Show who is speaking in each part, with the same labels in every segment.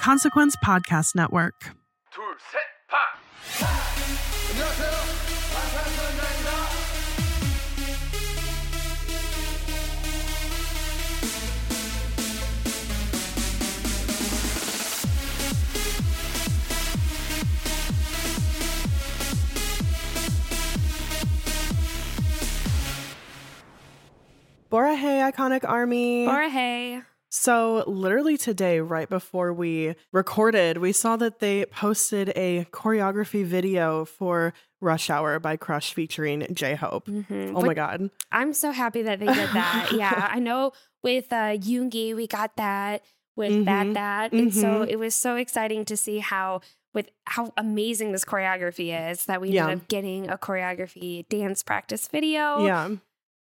Speaker 1: Consequence Podcast Network. Borahae, Iconic Army.
Speaker 2: Borahae.
Speaker 1: So, literally today, right before we recorded, we saw that they posted a choreography video for Rush Hour by Crush featuring J Hope.
Speaker 2: Mhm.
Speaker 1: Oh my God.
Speaker 2: I'm so happy that they did that. yeah, I know with uh, Yoongi, we got that with
Speaker 1: Mhm.
Speaker 2: that that, and so
Speaker 1: Mhm.
Speaker 2: it was so exciting to see how with how amazing this choreography is that we
Speaker 1: Yeah.
Speaker 2: ended up getting a choreography dance practice video.
Speaker 1: Yeah.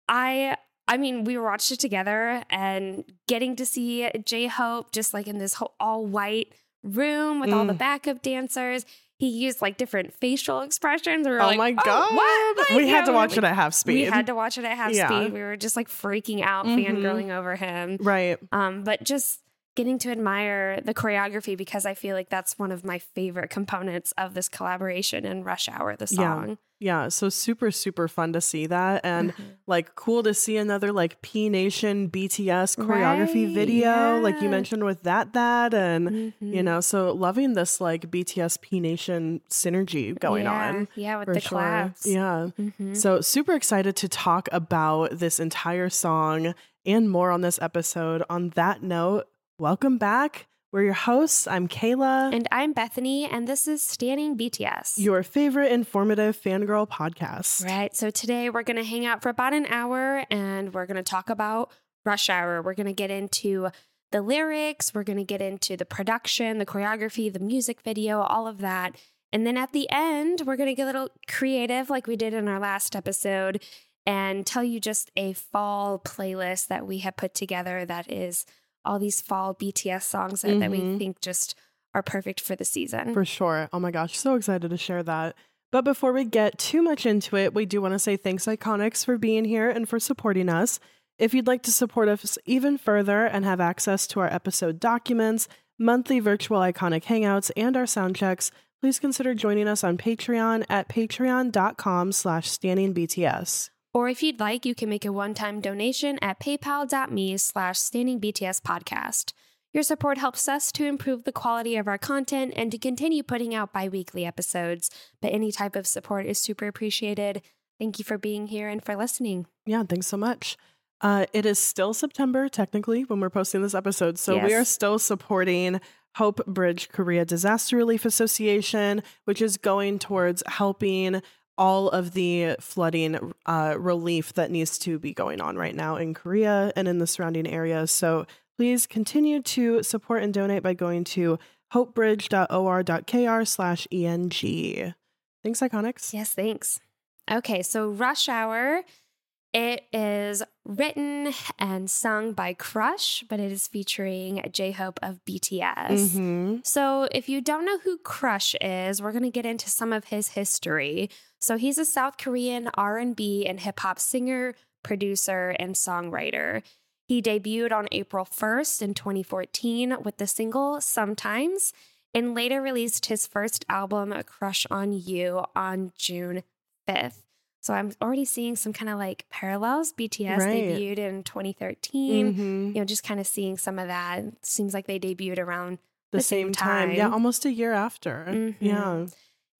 Speaker 2: I I mean, we watched it together and getting to see J Hope just like in this whole all white room with all the
Speaker 1: Mm.
Speaker 2: backup dancers. He used like different facial expressions. We were
Speaker 1: Oh
Speaker 2: like,
Speaker 1: my
Speaker 2: "Oh,
Speaker 1: God.
Speaker 2: what?" Like,
Speaker 1: we had
Speaker 2: yeah,
Speaker 1: to watch it at half speed.
Speaker 2: we had to watch it at half
Speaker 1: Yeah.
Speaker 2: speed. We were just like freaking out,
Speaker 1: Mhm.
Speaker 2: fangirling over him.
Speaker 1: right.
Speaker 2: Um, but just getting to admire the choreography because I feel like that's one of my favorite components of this collaboration in Rush Hour, the song.
Speaker 1: Yeah. Yeah, So, super, super fun to see that. And
Speaker 2: Mhm.
Speaker 1: like cool to see another like P Nation BTS choreography
Speaker 2: Right,
Speaker 1: video, like you mentioned with that, that, and you
Speaker 2: Mhm.
Speaker 1: know, so loving this like BTS P Nation synergy going
Speaker 2: yeah,
Speaker 1: on.
Speaker 2: Yeah, with the
Speaker 1: sure.
Speaker 2: claps.
Speaker 1: Yeah.
Speaker 2: Mhm.
Speaker 1: So, super excited to talk about this entire song and more on this episode. On that note, welcome back. We're your hosts. I'm Kayla,
Speaker 2: And I'm Bethany, and this is Standing BTS.
Speaker 1: your favorite informative fangirl podcast.
Speaker 2: Right. So today we're going to hang out for about an hour and we're going to talk about Rush Hour. We're going to get into the lyrics, we're going to get into the production, the choreography, the music video, all of that. And then at the end, we're going to get a little creative like we did in our last episode and tell you just a fall playlist that we have put together that is all these fall BTS songs that, that we
Speaker 1: Mhm.
Speaker 2: think just are perfect for the season.
Speaker 1: For sure. Oh my gosh, so excited to share that. But before we get too much into it, we do want to say thanks, Iconics, for being here and for supporting us. If you'd like to support us even further and have access to our episode documents, monthly virtual Iconic Hangouts, and our sound checks, please consider joining us on Patreon at patreon.com slash standingbts.
Speaker 2: Or if you'd like, you can make a one-time donation at paypal.me slash standing BTS podcast. Your support helps us to improve the quality of our content and to continue putting out bi-weekly episodes. But any type of support is super appreciated. Thank you for being here and for listening.
Speaker 1: Yeah, thanks so much. Uh, it is still September, technically, when we're posting this episode. So we are still supporting Hope Bridge Korea Disaster Relief Association, which is going towards helping all of the flooding uh, relief that needs to be going on right now in Korea and in the surrounding areas. So please continue to support and donate by going to hopebridge.or.kr slash ENG. Thanks, Iconics.
Speaker 2: Yes, thanks. Okay, so Rush Hour, it is written and sung by Crush, but it is featuring J-Hope of BTS.
Speaker 1: Mhm.
Speaker 2: So, if you don't know who Crush is, we're going to get into some of his history. So, he's a South Korean R&B and hip hop singer, producer, and songwriter. He debuted on April 1st in 2014 with the single Sometimes and later released his first album, Crush on You, on June 5th. So I'm already seeing some kind of like parallels. BTS
Speaker 1: Right.
Speaker 2: debuted in 2013.
Speaker 1: Mhm.
Speaker 2: You know, just kind of seeing some of that. Seems like they debuted around
Speaker 1: The,
Speaker 2: the
Speaker 1: same
Speaker 2: same
Speaker 1: time. Yeah, almost a year after.
Speaker 2: Mhm.
Speaker 1: Yeah.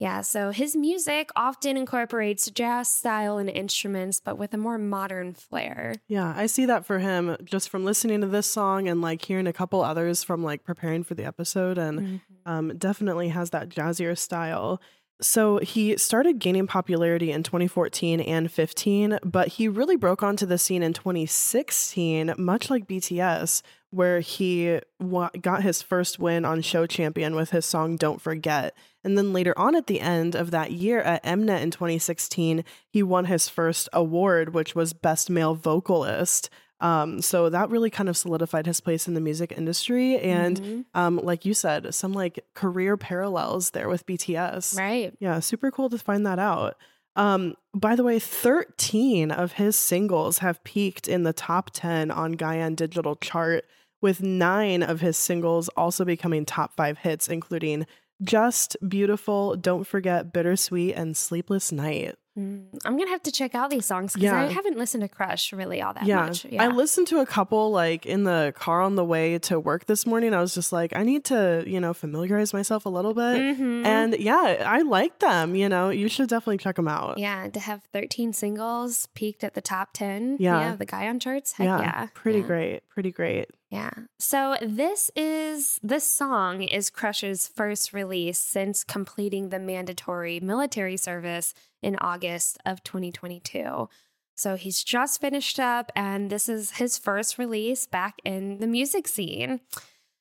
Speaker 2: Yeah, so his music often incorporates jazz style and instruments, but with a more modern flair.
Speaker 1: Yeah, I see that for him just from listening to this song and like hearing a couple others from like preparing for the episode and
Speaker 2: Mm.
Speaker 1: um, definitely has that jazzier style. So he started gaining popularity in 2014 and 15, but he really broke onto the scene in 2016, much like BTS, where he wa- got his first win on Show Champion with his song Don't Forget. And then later on at the end of that year at Mnet in 2016, he won his first award, which was Best Male Vocalist. Um, so that really kind of solidified his place in the music industry. And
Speaker 2: Mhm.
Speaker 1: um, like you said, some like career parallels there with BTS.
Speaker 2: right.
Speaker 1: Yeah, super cool to find that out. Um, by the way, 13 of his singles have peaked in the top 10 on Gaon Digital chart, with nine of his singles also becoming top five hits, including Just, Beautiful, Don't Forget, Bittersweet, and Sleepless Night.
Speaker 2: Mm, I'm gonna have to check out these songs because
Speaker 1: Yeah.
Speaker 2: I haven't listened to Crush really all that
Speaker 1: yeah.
Speaker 2: much.
Speaker 1: I listened to a couple like in the car on the way to work this morning. I was just like, I need to, you know, familiarize myself a little bit.
Speaker 2: Mhm.
Speaker 1: And yeah, I like them. You know, you should definitely check them out.
Speaker 2: yeah, to have 13 singles peaked at the top 10.
Speaker 1: Yeah.
Speaker 2: the Gaon charts. Heck yeah,
Speaker 1: pretty
Speaker 2: yeah.
Speaker 1: great. Pretty great.
Speaker 2: Yeah. So this is this song is Crush's first release since completing the mandatory military service in August of 2022. So he's just finished up and this is his first release back in the music scene.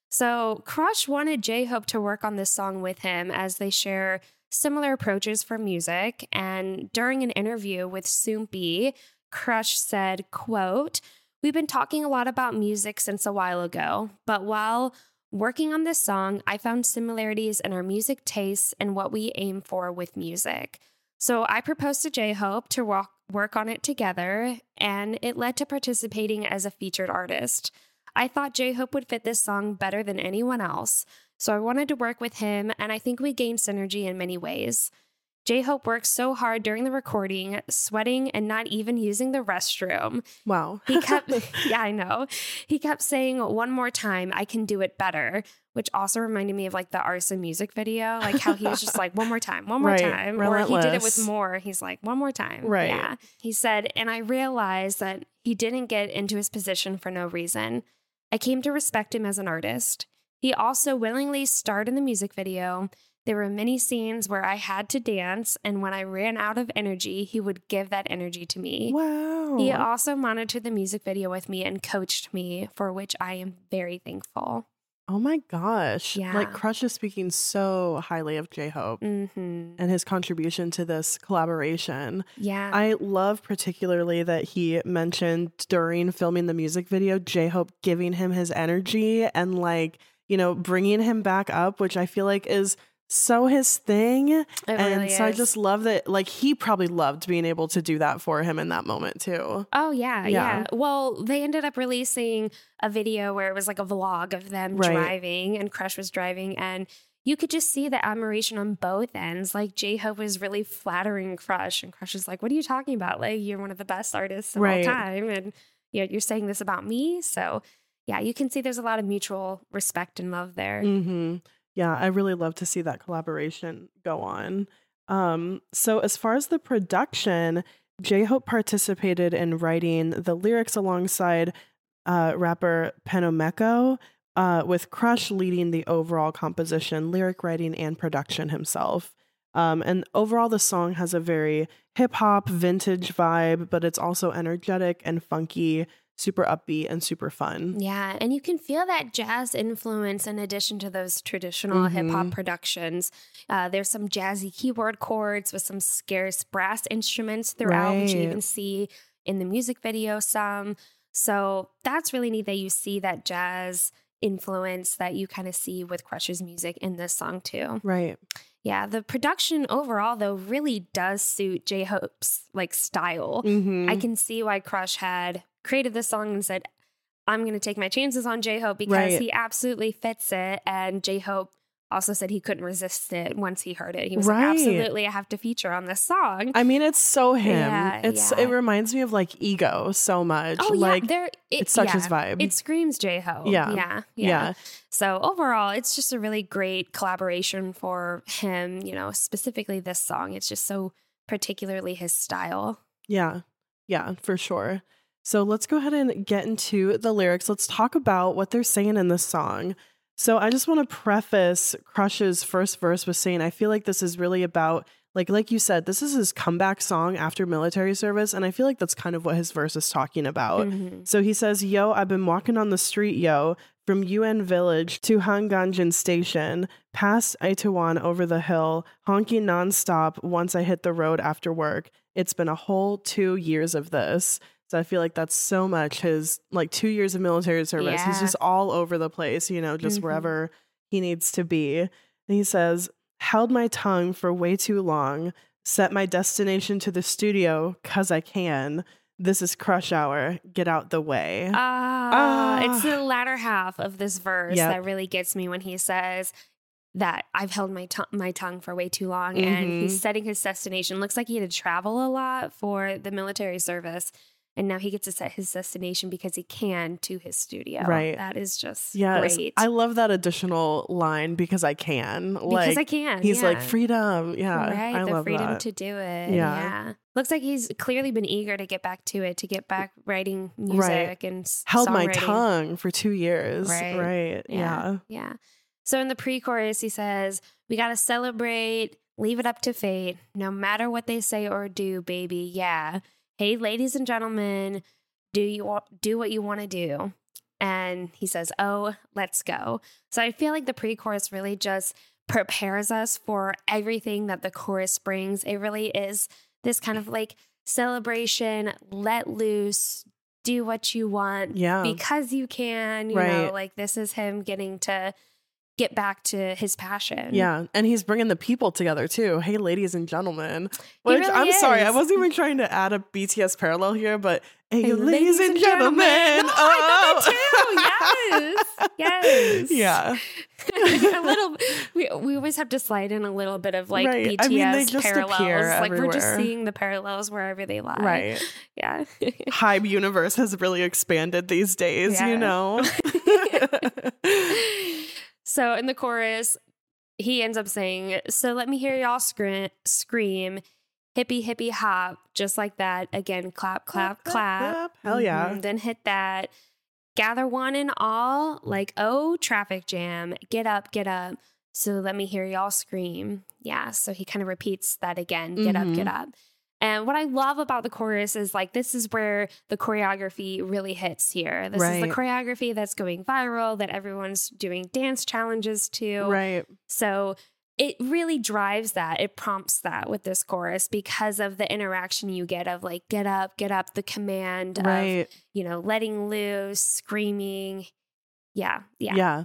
Speaker 2: So Crush wanted J-Hope to work on this song with him as they share similar approaches for music and during an interview with Soompi, Crush said, quote, We've been talking a lot about music since a while ago, but while working on this song, I found similarities in our music tastes and what we aim for with music. So I proposed to J Hope to walk, work on it together, and it led to participating as a featured artist. I thought J Hope would fit this song better than anyone else, so I wanted to work with him, and I think we gained synergy in many ways. J Hope worked so hard during the recording, sweating and not even using the restroom.
Speaker 1: Wow.
Speaker 2: He kept, yeah, I know. He kept saying one more time, I can do it better, which also reminded me of like the Arson music video, like how he was just like, one more time, one more
Speaker 1: Right,
Speaker 2: time. Or he did it with more. He's like, one more time.
Speaker 1: Right.
Speaker 2: Yeah. He said, and I realized that he didn't get into his position for no reason. I came to respect him as an artist. He also willingly starred in the music video. There were many scenes where I had to dance, and when I ran out of energy, he would give that energy to me.
Speaker 1: wow.
Speaker 2: He also monitored the music video with me and coached me, for which I am very thankful.
Speaker 1: oh my gosh.
Speaker 2: Yeah.
Speaker 1: Like Crush is speaking so highly of J Hope
Speaker 2: hmm
Speaker 1: and his contribution to this collaboration.
Speaker 2: Yeah.
Speaker 1: I love particularly that he mentioned during filming the music video, J Hope giving him his energy and like, you know, bringing him back up, which I feel like is so his thing.
Speaker 2: it
Speaker 1: and
Speaker 2: really
Speaker 1: so I just love that, like, he probably loved being able to do that for him in that moment too.
Speaker 2: Oh yeah,
Speaker 1: Yeah.
Speaker 2: yeah, Well, they ended up releasing a video where it was like a vlog of them
Speaker 1: Right.
Speaker 2: driving and Crush was driving and you could just see the admiration on both ends. Like J Hope was really flattering Crush and Crush was like, What are you talking about? Like you're one of the best artists of
Speaker 1: Right.
Speaker 2: all time and you know, you're saying this about me. So yeah, you can see there's a lot of mutual respect and love there.
Speaker 1: hmm Yeah, I really love to see that collaboration go on. Um, so as far as the production, J Hope participated in writing the lyrics alongside uh, rapper Penomeco, uh, with Crush leading the overall composition, lyric writing, and production himself. Um, and overall, the song has a very hip hop, vintage vibe, but it's also energetic and funky, super upbeat, and super fun.
Speaker 2: Yeah, and you can feel that jazz influence in addition to those traditional hip hop
Speaker 1: Mhm.
Speaker 2: productions. Uh, there's some jazzy keyboard chords with some scarce brass instruments throughout, which you
Speaker 1: Right.
Speaker 2: even see in the music video some. So that's really neat that you see that jazz influence that you kind of see with Crush's music in this song too.
Speaker 1: Right.
Speaker 2: Yeah, the production overall though really does suit J Hope's like style.
Speaker 1: Mhm.
Speaker 2: I can see why Crush had created this song and said, I'm going to take my chances on J Hope because
Speaker 1: Right.
Speaker 2: he absolutely fits it. And J Hope also said he couldn't resist it once he heard it. He was
Speaker 1: Right.
Speaker 2: like, absolutely, I have to feature on this song.
Speaker 1: I mean, it's so him.
Speaker 2: Yeah,
Speaker 1: it's
Speaker 2: yeah.
Speaker 1: it reminds me of like ego so much.
Speaker 2: oh,
Speaker 1: like
Speaker 2: yeah. There, it,
Speaker 1: it's such
Speaker 2: yeah,
Speaker 1: his vibe.
Speaker 2: It screams J Ho.
Speaker 1: Yeah.
Speaker 2: Yeah.
Speaker 1: yeah.
Speaker 2: Yeah. So overall, it's just a really great collaboration for him, you know, specifically this song. It's just so particularly his style.
Speaker 1: Yeah. Yeah, for sure. So let's go ahead and get into the lyrics. Let's talk about what they're saying in this song. So I just want to preface Crush's first verse with saying I feel like this is really about like like you said, this is his comeback song after military service and I feel like that's kind of what his verse is talking about.
Speaker 2: Mhm.
Speaker 1: So he says, Yo, I've been walking on the street, yo, from UN Village to Hangangjin Station, past Itaewon over the hill, honking nonstop once I hit the road after work. It's been a whole two years of this. So I feel like that's so much his like two years of military service. He's just all over the place, you know, just
Speaker 2: Mhm.
Speaker 1: wherever he needs to be. And he says, Held my tongue for way too long, set my destination to the studio because I can. This is crush hour. Get out the way.
Speaker 2: Ah, it's
Speaker 1: Ah.
Speaker 2: the latter half of this verse
Speaker 1: Yep.
Speaker 2: that really gets me when he says that I've held my tongue my tongue for way too long, and
Speaker 1: Mhm.
Speaker 2: he's setting his destination. Looks like he had to travel a lot for the military service, and now he gets to set his destination because he can to his studio.
Speaker 1: Right.
Speaker 2: That is just
Speaker 1: Yes,
Speaker 2: great.
Speaker 1: I love that additional line because I can.
Speaker 2: because
Speaker 1: like
Speaker 2: I can.
Speaker 1: he's like freedom. Yeah,
Speaker 2: right,
Speaker 1: I
Speaker 2: the freedom
Speaker 1: that.
Speaker 2: to do it.
Speaker 1: Yeah.
Speaker 2: Yeah. Looks like he's clearly been eager to get back to it, to get back writing music and
Speaker 1: Held my tongue for two years.
Speaker 2: Right.
Speaker 1: Right. Yeah.
Speaker 2: Yeah. So in the pre chorus, he says, We got to celebrate, leave it up to fate, no matter what they say or do, baby. Yeah. Hey, ladies and gentlemen, do you do what you want to do? And he says, Oh, let's go. So I feel like the pre chorus really just prepares us for everything that the chorus brings. It really is this kind of like celebration, let loose, do what you want
Speaker 1: Yeah.
Speaker 2: because you can, you
Speaker 1: Right.
Speaker 2: know, like this is him getting to get back to his passion.
Speaker 1: Yeah, and he's bringing the people together too. Hey, ladies and gentlemen. Which
Speaker 2: really
Speaker 1: I'm sorry, I wasn't even trying to add a BTS parallel here, but hey,
Speaker 2: Hey,
Speaker 1: ladies, and gentlemen.
Speaker 2: No, I thought that oh. too. Yes. Yes.
Speaker 1: Yeah.
Speaker 2: a little we, we always have to slide in a little bit of like
Speaker 1: Right.
Speaker 2: BTS
Speaker 1: I mean,
Speaker 2: parallels. Like we're just seeing the parallels wherever they lie.
Speaker 1: Right.
Speaker 2: Yeah.
Speaker 1: Hype universe has really expanded these days,
Speaker 2: Yeah.
Speaker 1: you know?
Speaker 2: So in the chorus, he ends up saying, So let me hear y'all scream, scream hippie, hippie, hop, just like that. Again, clap, clap, clap.
Speaker 1: Hell yeah.
Speaker 2: Mhm. Then hit that. Gather one and all, like, oh, traffic jam. Get up, get up. So let me hear y'all scream. Yeah. So he kind of repeats that again get up, get up. And what I love about the chorus is like, this is where the choreography really hits here. This is the choreography that's going viral, that everyone's doing dance challenges to.
Speaker 1: Right.
Speaker 2: So it really drives that. It prompts that with this chorus because of the interaction you get of like, get up, get up, the command of,
Speaker 1: Right.
Speaker 2: you know, letting loose, screaming. Yeah. Yeah.
Speaker 1: Yeah.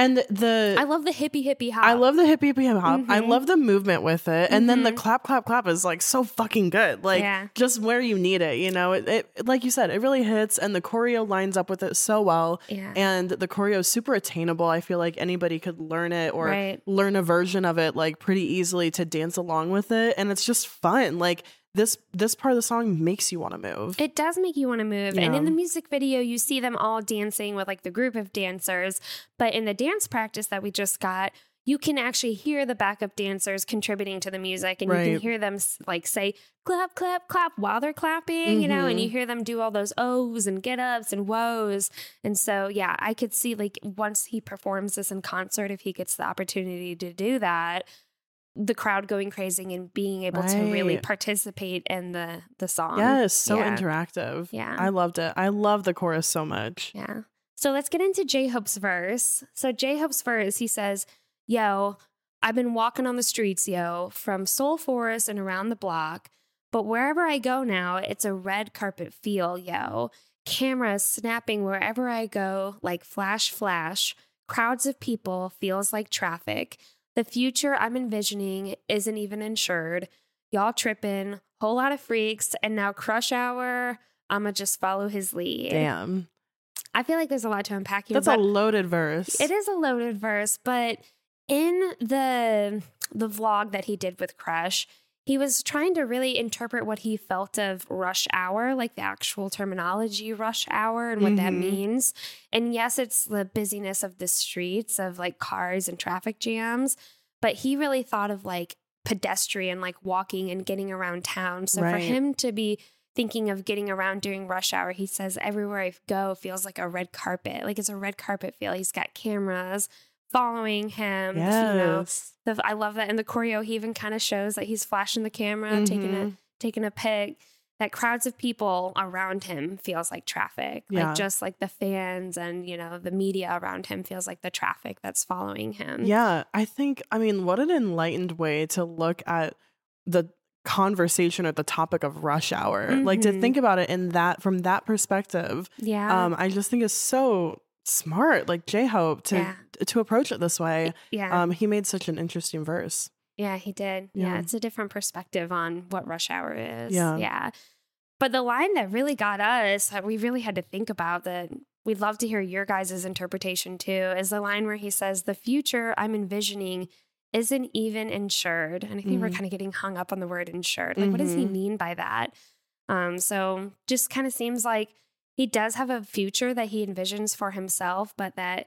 Speaker 1: And the
Speaker 2: I love the hippie hippie hop.
Speaker 1: I love the hippie hippie hop. I
Speaker 2: Mhm.
Speaker 1: love the movement with it. And then the
Speaker 2: Mhm.
Speaker 1: clap, clap, clap is like so fucking good. Like
Speaker 2: Yeah.
Speaker 1: just where you need it, you know? It, it like you said, it really hits and the choreo lines up with it so well.
Speaker 2: Yeah.
Speaker 1: And the choreo is super attainable. I feel like anybody could learn it or
Speaker 2: Right.
Speaker 1: learn a version of it like pretty easily to dance along with it. And it's just fun. Like this this part of the song makes you want to move.
Speaker 2: It does make you want to move. And in the music video, you see them all dancing with like the group of dancers. But in the dance practice that we just got, you can actually hear the backup dancers contributing to the music and you can hear them like say clap, clap, clap while they're clapping, you know, and you mm-hmm. hear them do all those ohs and get ups and woes. And so, yeah, I could see like once he performs this in concert, if he gets the opportunity to do that, the crowd going crazy and being able to really participate in the the song.
Speaker 1: yes, so
Speaker 2: Yeah.
Speaker 1: interactive.
Speaker 2: Yeah.
Speaker 1: I loved it. I love the chorus so much.
Speaker 2: Yeah. So let's get into J Hope's verse. So J Hope's verse, he says, Yo, I've been walking on the streets, yo, from Seoul Forest and around the block. But wherever I go now, it's a red carpet feel, yo. Cameras snapping wherever I go, like flash, flash. Crowds of people feels like traffic. The future I'm envisioning isn't even insured. Y'all tripping, whole lot of freaks, and now crush hour. I'ma just follow his lead.
Speaker 1: Damn.
Speaker 2: I feel like there's a lot to unpack here.
Speaker 1: That's a loaded verse.
Speaker 2: it is a loaded verse, but in the the vlog that he did with Crush, he was trying to really interpret what he felt of rush hour, like the actual terminology rush hour and what that
Speaker 1: Mhm.
Speaker 2: means. And yes, it's the busyness of the streets of like cars and traffic jams, but he really thought of like pedestrian, like walking and getting around town. So for him to be thinking of getting around during rush hour, he says everywhere I go feels like a red carpet. Like it's a red carpet feel. He's got cameras following him. You know, the, I love that in the choreo. He even kind of shows that he's flashing the camera, taking a
Speaker 1: Mhm.
Speaker 2: taking a pic. That crowds of people around him feels like traffic,
Speaker 1: Yeah.
Speaker 2: like just like the fans and you know the media around him feels like the traffic that's following him.
Speaker 1: Yeah, I think, I mean, what an enlightened way to look at the conversation or the topic of rush hour. Like to
Speaker 2: Mhm.
Speaker 1: think about it in that, from that perspective,
Speaker 2: yeah,
Speaker 1: um, I just think is so smart, like J Hope, to
Speaker 2: Yeah.
Speaker 1: to approach it this way.
Speaker 2: yeah,
Speaker 1: Um, he made such an interesting verse.
Speaker 2: yeah. He did. Yeah.
Speaker 1: yeah.
Speaker 2: it's a different perspective on what rush hour is.
Speaker 1: Yeah.
Speaker 2: yeah. But the line that really got us, that we really had to think about, that we'd love to hear your guys' interpretation too, is the line where he says, "The future I'm envisioning." Isn't even insured. And I think we're
Speaker 1: Mhm.
Speaker 2: kind of getting hung up on the word insured. Like, what does he
Speaker 1: Mhm.
Speaker 2: mean by that? Um, so just kind of seems like he does have a future that he envisions for himself, but that,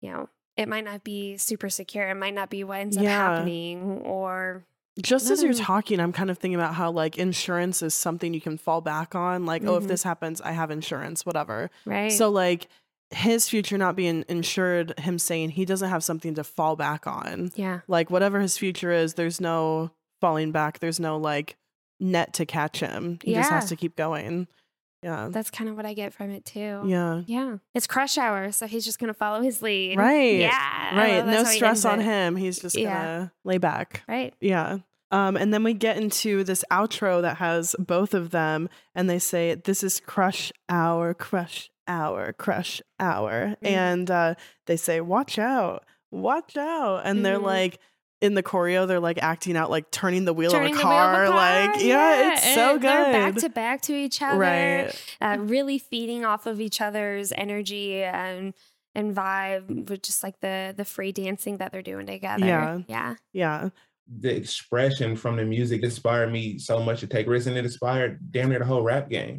Speaker 2: you know, it might not be super secure. It might not be what ends up happening or
Speaker 1: Just as you're
Speaker 2: Mm.
Speaker 1: talking, I'm kind of thinking about how like insurance is something you can fall back on. Like, oh, if
Speaker 2: Mhm.
Speaker 1: this happens, I have insurance, whatever.
Speaker 2: right.
Speaker 1: So like his future not being insured, him saying he doesn't have something to fall back on.
Speaker 2: yeah.
Speaker 1: Like whatever his future is, there's no falling back. There's no like net to catch him. He just has to keep going. Yeah.
Speaker 2: That's kind of what I get from it too.
Speaker 1: Yeah.
Speaker 2: Yeah. It's crush hour, so he's just gonna follow his lead.
Speaker 1: Right.
Speaker 2: Yeah.
Speaker 1: Right. No
Speaker 2: that's how he
Speaker 1: stress on
Speaker 2: it.
Speaker 1: him. He's just
Speaker 2: Yeah.
Speaker 1: gonna lay back.
Speaker 2: Right.
Speaker 1: Yeah. Um, and then we get into this outro that has both of them, and they say, This is crush hour, crush hour, crush hour.
Speaker 2: Mhm.
Speaker 1: And uh, they say, Watch out, watch out. And they're
Speaker 2: Mhm.
Speaker 1: like, in the choreo, they're like acting out, like turning the wheel,
Speaker 2: Turning
Speaker 1: of, a
Speaker 2: the wheel
Speaker 1: car.
Speaker 2: of a car.
Speaker 1: Like, yeah, it's so good.
Speaker 2: They're back to back to each other.
Speaker 1: right.
Speaker 2: Uh, really feeding off of each other's energy and and vibe with just like the the free dancing that they're doing together.
Speaker 1: Yeah.
Speaker 2: Yeah.
Speaker 1: Yeah.
Speaker 3: the expression from the music inspired me so much to take risks and it inspired damn near the whole rap game.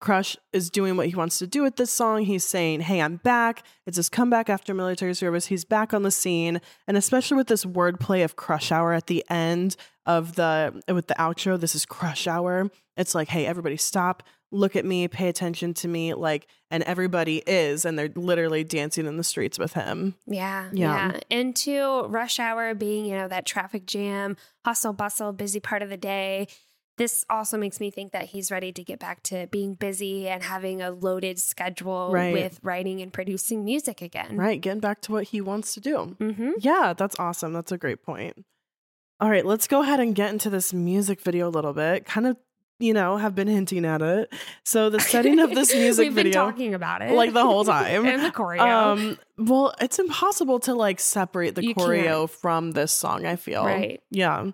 Speaker 1: Crush is doing what he wants to do with this song. He's saying, Hey, I'm back. It's his comeback after military service. He's back on the scene. And especially with this wordplay of crush hour at the end of the, with the outro, this is crush hour. It's like, Hey, everybody stop, look at me, pay attention to me. Like, and everybody is, and they're literally dancing in the streets with him.
Speaker 2: Yeah,
Speaker 1: Yeah.
Speaker 2: yeah. Into rush hour being, you know, that traffic jam, hustle bustle, busy part of the day. This also makes me think that he's ready to get back to being busy and having a loaded schedule
Speaker 1: Right.
Speaker 2: with writing and producing music again.
Speaker 1: Right. Getting back to what he wants to do.
Speaker 2: Mm-hmm.
Speaker 1: Yeah, that's awesome. That's a great point. All right, let's go ahead and get into this music video a little bit. Kind of, you know, have been hinting at it. So the setting of this music
Speaker 2: We've
Speaker 1: video,
Speaker 2: been talking about it
Speaker 1: like the whole time.
Speaker 2: and the choreo.
Speaker 1: um, well, it's impossible to like separate the
Speaker 2: You
Speaker 1: choreo from this song. I feel
Speaker 2: Right.
Speaker 1: Yeah.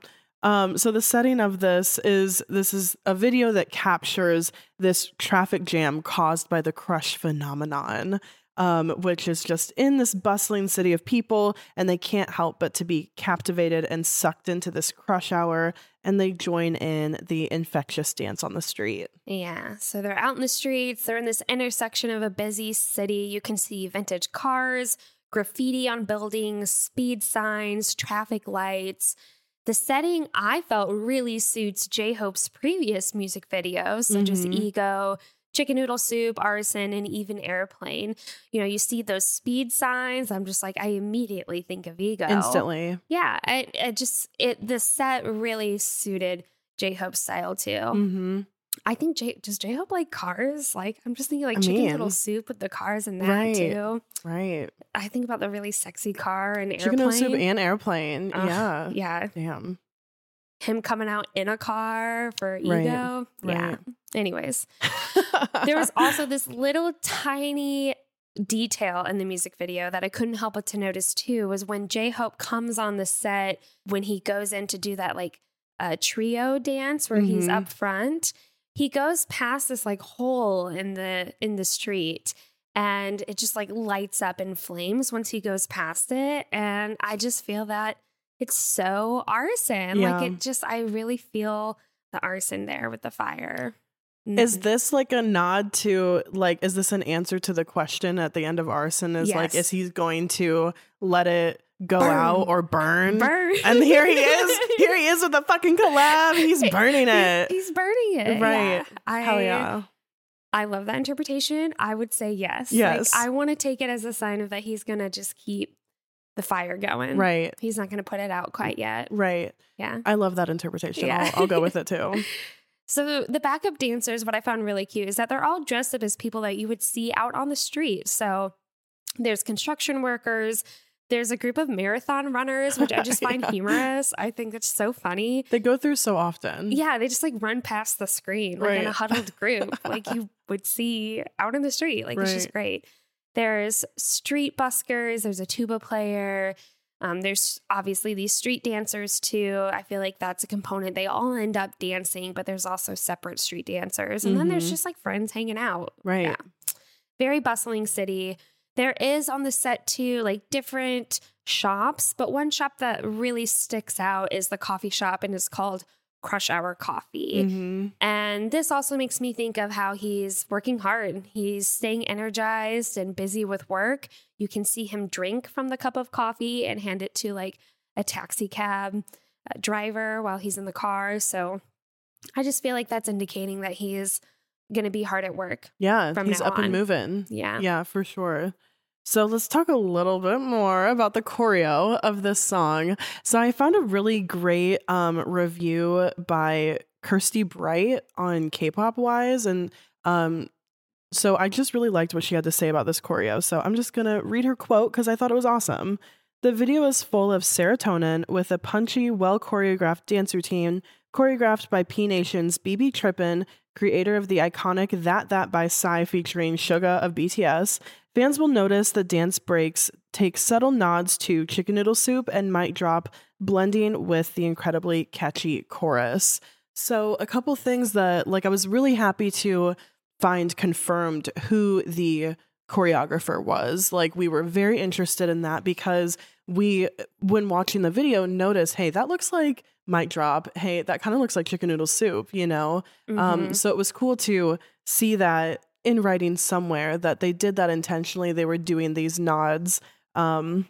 Speaker 1: Um, so the setting of this is this is a video that captures this traffic jam caused by the crush phenomenon um, which is just in this bustling city of people, and they can't help but to be captivated and sucked into this crush hour, and they join in the infectious dance on the street.
Speaker 2: Yeah. So they're out in the streets. They're in this intersection of a busy city. You can see vintage cars, graffiti on buildings, speed signs, traffic lights. The setting I felt really suits J Hope's previous music videos, such as
Speaker 1: Mhm.
Speaker 2: Ego, Chicken Noodle Soup, Arson, and even Airplane. You know, you see those speed signs. I'm just like, I immediately think of Ego.
Speaker 1: Instantly.
Speaker 2: Yeah, I, I just it the set really suited J Hope's style too.
Speaker 1: Mm-hmm.
Speaker 2: I think J does J Hope like cars? Like I'm just thinking like
Speaker 1: I
Speaker 2: chicken
Speaker 1: mean,
Speaker 2: noodle soup with the cars and that
Speaker 1: right.
Speaker 2: too.
Speaker 1: Right.
Speaker 2: I think about the really sexy car and
Speaker 1: Chicken noodle soup and airplane.
Speaker 2: Ugh,
Speaker 1: yeah.
Speaker 2: yeah.
Speaker 1: Damn.
Speaker 2: Him coming out in a car for ego.
Speaker 1: Right,
Speaker 2: Yeah.
Speaker 1: right.
Speaker 2: Anyways, there was also this little tiny detail in the music video that I couldn't help but to notice too was when J Hope comes on the set when he goes in to do that like uh, trio dance where he's
Speaker 1: Mhm.
Speaker 2: up front. He goes past this like hole in the in the street and it just like lights up in flames once he goes past it and I just feel that it's so arson.
Speaker 1: Yeah.
Speaker 2: Like it just I really feel the arson there with the fire.
Speaker 1: Is
Speaker 2: Mhm.
Speaker 1: this like a nod to like is this an answer to the question at the end of arson is like is he going to let it go
Speaker 2: Burn.
Speaker 1: out or burn?
Speaker 2: burn?
Speaker 1: And here he is. Here he is with the fucking collab. He's burning it.
Speaker 2: he's burning it.
Speaker 1: Right.
Speaker 2: Yeah. I,
Speaker 1: Hell yeah.
Speaker 2: I love that interpretation. I would say yes.
Speaker 1: Yes.
Speaker 2: Like, I want to take it as a sign of that he's going to just keep the fire going.
Speaker 1: Right.
Speaker 2: He's not going to put it out quite yet.
Speaker 1: Right.
Speaker 2: Yeah.
Speaker 1: I love that interpretation.
Speaker 2: Yeah.
Speaker 1: I'll, I'll go with it too.
Speaker 2: So the backup dancers, what I found really cute is that they're all dressed up as people that you would see out on the street. So there's construction workers. There's a group of marathon runners, which I just find
Speaker 1: Yeah.
Speaker 2: humorous. I think it's so funny.
Speaker 1: They go through so often.
Speaker 2: Yeah, they just like run past the screen like in a huddled group, like you would see out in the street. Like it's just great. There's street buskers. There's a tuba player. Um, there's obviously these street dancers too. I feel like that's a component. They all end up dancing, but there's also separate street dancers, and then there's
Speaker 1: Mhm.
Speaker 2: just like friends hanging out.
Speaker 1: Right.
Speaker 2: Yeah. Very bustling city. There is on the set too, like different shops, but one shop that really sticks out is the coffee shop and it's called Crush Hour Coffee.
Speaker 1: Mhm.
Speaker 2: And this also makes me think of how he's working hard. He's staying energized and busy with work. You can see him drink from the cup of coffee and hand it to like a taxi cab driver while he's in the car. So I just feel like that's indicating that he's going to be hard at work.
Speaker 1: Yeah.
Speaker 2: From
Speaker 1: he's up and moving.
Speaker 2: Yeah.
Speaker 1: Yeah, for sure. So let's talk a little bit more about the choreo of this song. So I found a really great um, review by Kirsty Bright on K-pop Wise, and um, so I just really liked what she had to say about this choreo. So I'm just gonna read her quote because I thought it was awesome. The video is full of serotonin with a punchy, well choreographed dance routine, choreographed by P Nation's BB Trippin, creator of the iconic That That by Psy featuring Suga of BTS. Fans will notice the dance breaks take subtle nods to Chicken Noodle Soup and Mic Drop, blending with the incredibly catchy chorus. So, a couple things that, like, I was really happy to find confirmed who the choreographer was. Like, we were very interested in that because we, when watching the video, notice, hey, that looks like Mic Drop. Hey, that kind of looks like Chicken Noodle Soup, you know? Um,
Speaker 2: Mhm.
Speaker 1: so it was cool to see that in writing somewhere that they did that intentionally. They were doing these nods. Um,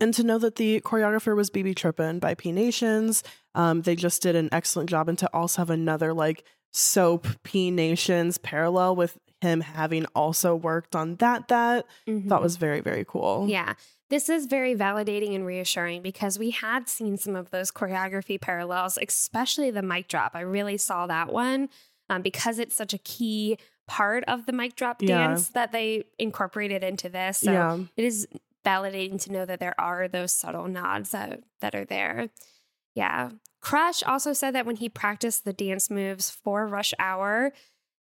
Speaker 1: and to know that the choreographer was BB Trippin by P Nations. Um, they just did an excellent job. And to also have another like soap P Nations parallel with him having also worked on that, that
Speaker 2: Mhm.
Speaker 1: thought was very, very cool.
Speaker 2: Yeah. This is very validating and reassuring because we had seen some of those choreography parallels, especially the mic drop. I really saw that one um, because it's such a key part of the mic drop
Speaker 1: Yeah.
Speaker 2: dance that they incorporated into this. So
Speaker 1: Yeah.
Speaker 2: it is validating to know that there are those subtle nods that, that are there. Yeah. Crush also said that when he practiced the dance moves for Rush Hour,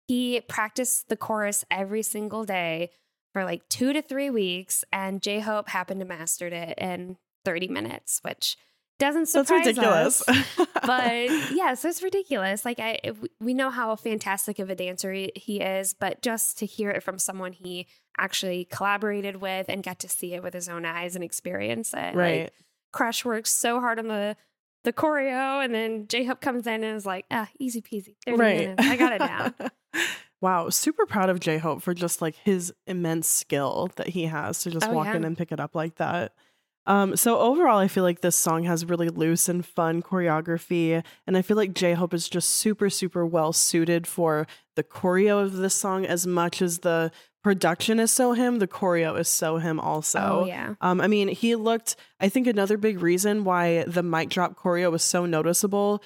Speaker 2: he practiced the chorus every single day for like two to three weeks, and J Hope happened to mastered it in 30 minutes, which doesn't
Speaker 1: That's
Speaker 2: surprise
Speaker 1: ridiculous.
Speaker 2: us. but yeah, so it's ridiculous. Like I, we know how fantastic of a dancer he- he is, but just to hear it from someone he actually collaborated with and got to see it with his own eyes and experience it.
Speaker 1: right.
Speaker 2: Like, Crush works so hard on the the choreo, and then J Hope comes in and is like, ah, easy peasy. 30
Speaker 1: right.
Speaker 2: minutes. I got it down.
Speaker 1: wow. Super proud of J Hope for just like his immense skill that he has to just
Speaker 2: Oh,
Speaker 1: walk
Speaker 2: yeah.
Speaker 1: in and pick it up like that. Um, so overall, I feel like this song has really loose and fun choreography, and I feel like J Hope is just super, super well suited for the choreo of this song as much as the production is so him, the choreo is so him also.
Speaker 2: Oh, yeah.
Speaker 1: Um, I mean, he looked. I think another big reason why the mic drop choreo was so noticeable.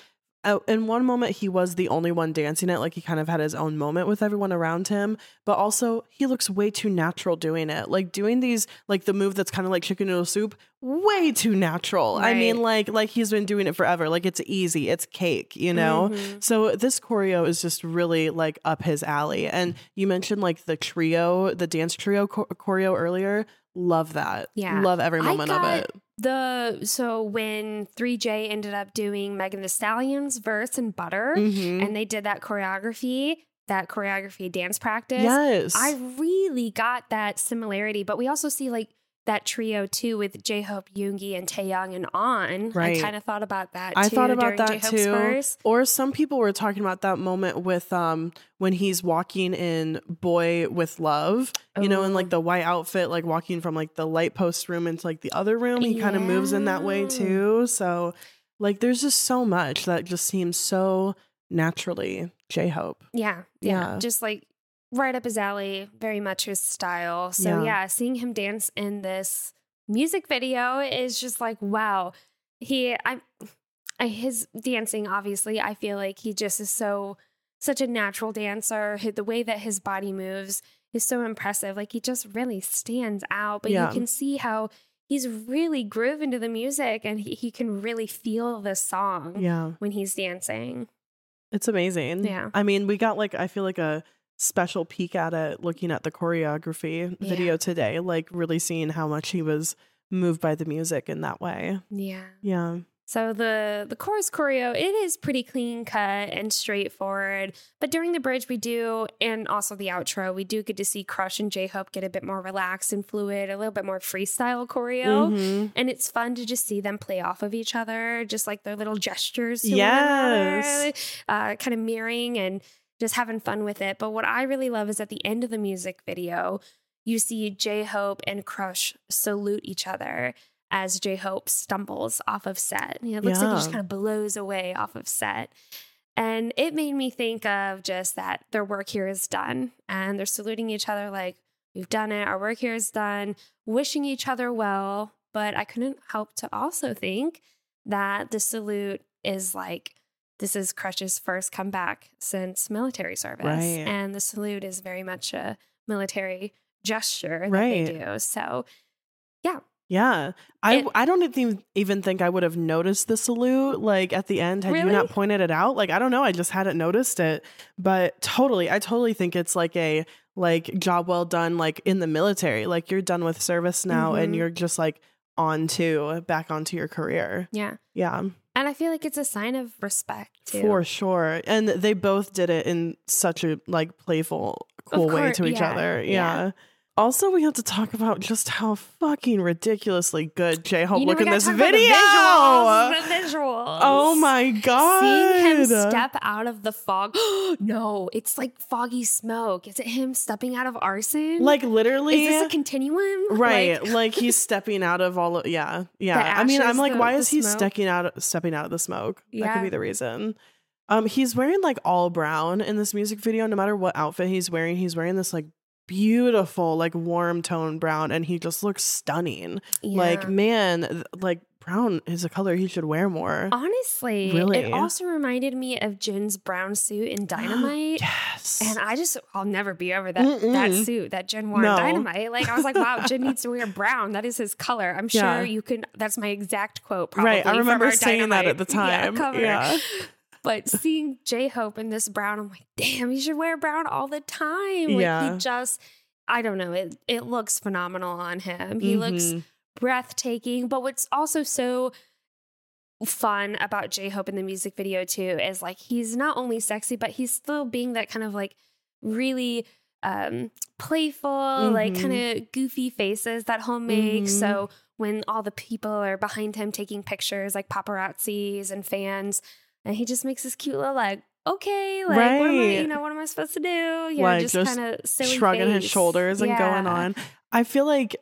Speaker 1: Uh, in one moment, he was the only one dancing it, like he kind of had his own moment with everyone around him. But also, he looks way too natural doing it. Like doing these, like the move that's kind of like chicken noodle soup, way too natural. I mean, like like he's been doing it forever. Like it's easy, it's cake, you know.
Speaker 2: Mhm.
Speaker 1: So this choreo is just really like up his alley. And you mentioned like the trio, the dance trio cho- choreo earlier. Love that.
Speaker 2: Yeah.
Speaker 1: love every moment of it.
Speaker 2: The so when 3J ended up doing Megan Thee Stallion's verse and Butter,
Speaker 1: Mhm.
Speaker 2: and they did that choreography, that choreography dance practice.
Speaker 1: Yes.
Speaker 2: I really got that similarity, but we also see like that trio too with J Hope, Yoongi, and Taeyong and on.
Speaker 1: Right.
Speaker 2: I kind of thought about that. Too I
Speaker 1: thought about that
Speaker 2: J-Hope's
Speaker 1: too.
Speaker 2: verse.
Speaker 1: Or some people were talking about that moment with um when he's walking in Boy with Luv, you know, in
Speaker 2: Oh.
Speaker 1: like the white outfit, like walking from like the light post room into like the other room. He kind of moves in that way too. So like there's just so much that just seems so naturally J Hope.
Speaker 2: Yeah, yeah,
Speaker 1: Yeah.
Speaker 2: just like right up his alley, very much his style. So
Speaker 1: Yeah.
Speaker 2: yeah, seeing him dance in this music video is just like wow. He, I, I his dancing obviously. I feel like he just is so such a natural dancer. The way that his body moves is so impressive. Like he just really stands out. But
Speaker 1: Yeah.
Speaker 2: you can see how. He's really grooving to the music and he, he can really feel the song
Speaker 1: Yeah.
Speaker 2: when he's dancing.
Speaker 1: It's amazing.
Speaker 2: Yeah.
Speaker 1: I mean, we got like I feel like a special peek at it looking at the choreography
Speaker 2: Yeah.
Speaker 1: video today, like really seeing how much he was moved by the music in that way.
Speaker 2: Yeah.
Speaker 1: Yeah.
Speaker 2: So the the chorus choreo it is pretty clean cut and straightforward, but during the bridge we do and also the outro we do get to see Crush and J Hope get a bit more relaxed and fluid, a little bit more freestyle choreo,
Speaker 1: Mhm.
Speaker 2: and it's fun to just see them play off of each other, just like their little gestures to
Speaker 1: Yes.
Speaker 2: one another, uh, kind of mirroring and just having fun with it. But what I really love is at the end of the music video, you see J Hope and Crush salute each other as J Hope stumbles off of set. You know, it looks like he just kind of blows away off of set. And it made me think of just that their work here is done and they're saluting each other like, we've done it, our work here is done, wishing each other well. But I couldn't help to also think that the salute is like, this is Crush's first comeback since military service.
Speaker 1: Right.
Speaker 2: And the salute is very much a military gesture that
Speaker 1: Right.
Speaker 2: they do. So, yeah.
Speaker 1: Yeah. I
Speaker 2: It-
Speaker 1: I don't even even think I would have noticed the salute like at the end had you not pointed it out. Like I don't know, I just hadn't noticed it. But totally, I totally think it's like a like job well done like in the military. Like you're done with service now and
Speaker 2: Mhm.
Speaker 1: you're just like on to back onto your career.
Speaker 2: Yeah.
Speaker 1: Yeah.
Speaker 2: And I feel like it's a sign of respect too.
Speaker 1: For sure. And they both did it in such a like playful, cool way to each
Speaker 2: yeah,
Speaker 1: other.
Speaker 2: yeah.
Speaker 1: Yeah. Also, we have to talk about just how fucking ridiculously good J Hope
Speaker 2: You know,
Speaker 1: look in this
Speaker 2: about the
Speaker 1: video.
Speaker 2: visuals, the visuals.
Speaker 1: Oh my god.
Speaker 2: Seeing him step out of the fog. no, it's like foggy smoke. Is it him stepping out of arson?
Speaker 1: Like literally
Speaker 2: is this a continuum?
Speaker 1: Right.
Speaker 2: Like,
Speaker 1: Like, he's stepping out of all of yeah. Yeah.
Speaker 2: The
Speaker 1: I mean, I'm like,
Speaker 2: the-
Speaker 1: why is he
Speaker 2: smoke?
Speaker 1: stepping out stepping out of the smoke? That could be the reason. Um, he's wearing like all brown in this music video. No matter what outfit he's wearing, he's wearing this like beautiful, like warm tone brown, and he just looks stunning. Like, man, like brown is a color he should wear more.
Speaker 2: honestly,
Speaker 1: Really?
Speaker 2: it also reminded me of Jin's brown suit in Dynamite.
Speaker 1: yes.
Speaker 2: And I just, I'll never be over that that
Speaker 1: Mm-mm.
Speaker 2: suit that Jin wore
Speaker 1: No.
Speaker 2: in Dynamite. Like, I was like, wow, Jin needs to wear brown. That is his color. I'm sure
Speaker 1: Yeah.
Speaker 2: you can, that's my exact quote, probably.
Speaker 1: right. I remember saying that at the time.
Speaker 2: Yeah.
Speaker 1: Yeah.
Speaker 2: But seeing J Hope in this brown, I'm like, damn, he should wear brown all the time. Like,
Speaker 1: Yeah.
Speaker 2: he just, I don't know, it, it looks phenomenal on him. He looks
Speaker 1: Mhm.
Speaker 2: breathtaking. But what's also so fun about J Hope in the music video too is like he's not only sexy, but he's still being that kind of like really um playful, like
Speaker 1: Mhm.
Speaker 2: kind of goofy faces that he'll make.
Speaker 1: Mhm.
Speaker 2: So when all the people are behind him taking pictures, like paparazzis and fans, and he just makes this cute little like, okay, like what am I, you know, what am I supposed to do? Yeah,
Speaker 1: Like,
Speaker 2: just,
Speaker 1: just
Speaker 2: kind of
Speaker 1: shrugging his shoulders and going on. I feel like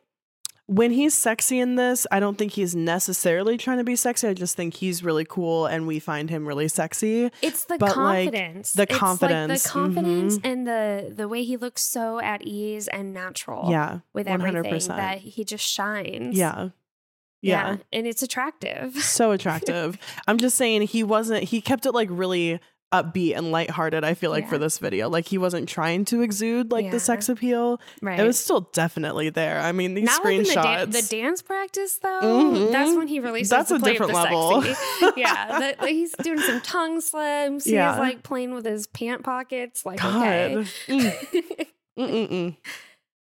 Speaker 1: when he's sexy in this, I don't think he's necessarily trying to be sexy. I just think he's really cool and we find him really sexy.
Speaker 2: It's the
Speaker 1: But, like,
Speaker 2: confidence.
Speaker 1: the
Speaker 2: It's, like,
Speaker 1: confidence,
Speaker 2: the confidence
Speaker 1: mhm.
Speaker 2: and the the way he looks so at ease and natural.
Speaker 1: Yeah.
Speaker 2: With
Speaker 1: 100%.
Speaker 2: everything that he just shines.
Speaker 1: Yeah. Yeah.
Speaker 2: And it's attractive.
Speaker 1: So attractive. I'm just saying he wasn't he kept it like really upbeat and lighthearted, I feel like, for this video. Like he wasn't trying to exude like
Speaker 2: Yeah.
Speaker 1: the sex appeal.
Speaker 2: Right.
Speaker 1: It was still definitely there. I mean, these
Speaker 2: Not like the,
Speaker 1: screenshots.
Speaker 2: the dance practice though.
Speaker 1: Mhm.
Speaker 2: That's when he really starts
Speaker 1: That's
Speaker 2: to
Speaker 1: a
Speaker 2: play
Speaker 1: different
Speaker 2: the
Speaker 1: level.
Speaker 2: sexy. yeah, the, like, he's doing some tongue slims.
Speaker 1: Yeah.
Speaker 2: He's like playing with his pant pockets. Like
Speaker 1: God.
Speaker 2: okay.
Speaker 1: Mm.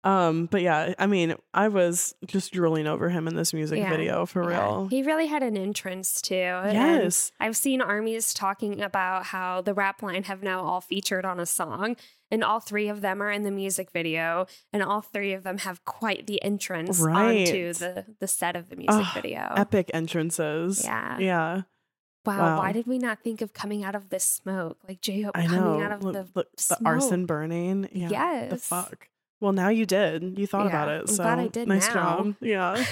Speaker 1: Um, but yeah, I mean, I was just drooling over him in this music
Speaker 2: Yeah.
Speaker 1: video for
Speaker 2: Yeah.
Speaker 1: real.
Speaker 2: He really had an entrance too. and
Speaker 1: Yes.
Speaker 2: I've seen armies talking about how the rap line have now all featured on a song, and all three of them are in the music video, and all three of them have quite the entrance onto the the set of the music video.
Speaker 1: Epic entrances.
Speaker 2: Yeah.
Speaker 1: Yeah.
Speaker 2: Wow,
Speaker 1: Wow.
Speaker 2: why did we not think of coming out of this smoke? Like J Hope coming
Speaker 1: know.
Speaker 2: out of the,
Speaker 1: look, the arson burning. Yeah. The fuck. Well, now you did. You thought about
Speaker 2: Yeah,
Speaker 1: it.
Speaker 2: I'm
Speaker 1: So
Speaker 2: glad I did
Speaker 1: nice
Speaker 2: now.
Speaker 1: job. Yeah.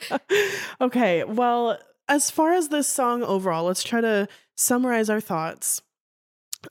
Speaker 1: okay. Well, as far as this song overall, let's try to summarize our thoughts.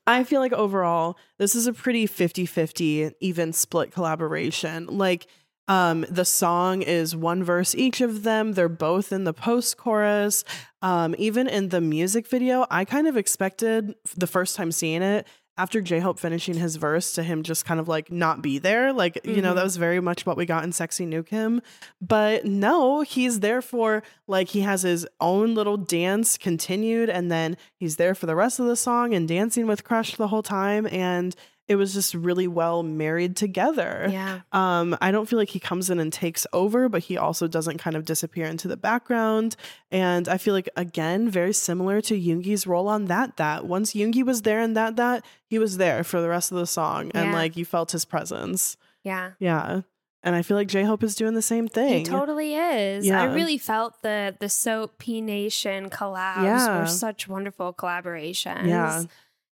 Speaker 1: I feel like overall, this is a pretty 50 50 even split collaboration. Like, um, the song is one verse each of them. They're both in the post chorus. Um, even in the music video, I kind of expected the first time seeing it after J Hope finishing his verse to him just kind of like not be there. Like, you know, that mm-hmm. was very much what we got in Sexy Nukim. But no, he's there for like he has his own little dance continued, and then he's there for the rest of the song and dancing with Crush the whole time. And it was just really well married together.
Speaker 2: Yeah.
Speaker 1: Um, I don't feel like he comes in and takes over, but he also doesn't kind of disappear into the background. And I feel like again, very similar to Yoongi's role on that that. Once Yoongi was there in that that, he was there for the rest of the song. And
Speaker 2: Yeah.
Speaker 1: like you felt his presence.
Speaker 2: Yeah.
Speaker 1: Yeah. And I feel like J Hope is doing the same thing.
Speaker 2: He totally is.
Speaker 1: Yeah.
Speaker 2: I really felt the the Soap P Nation collabs
Speaker 1: Yeah.
Speaker 2: were such wonderful collaborations.
Speaker 1: Yeah.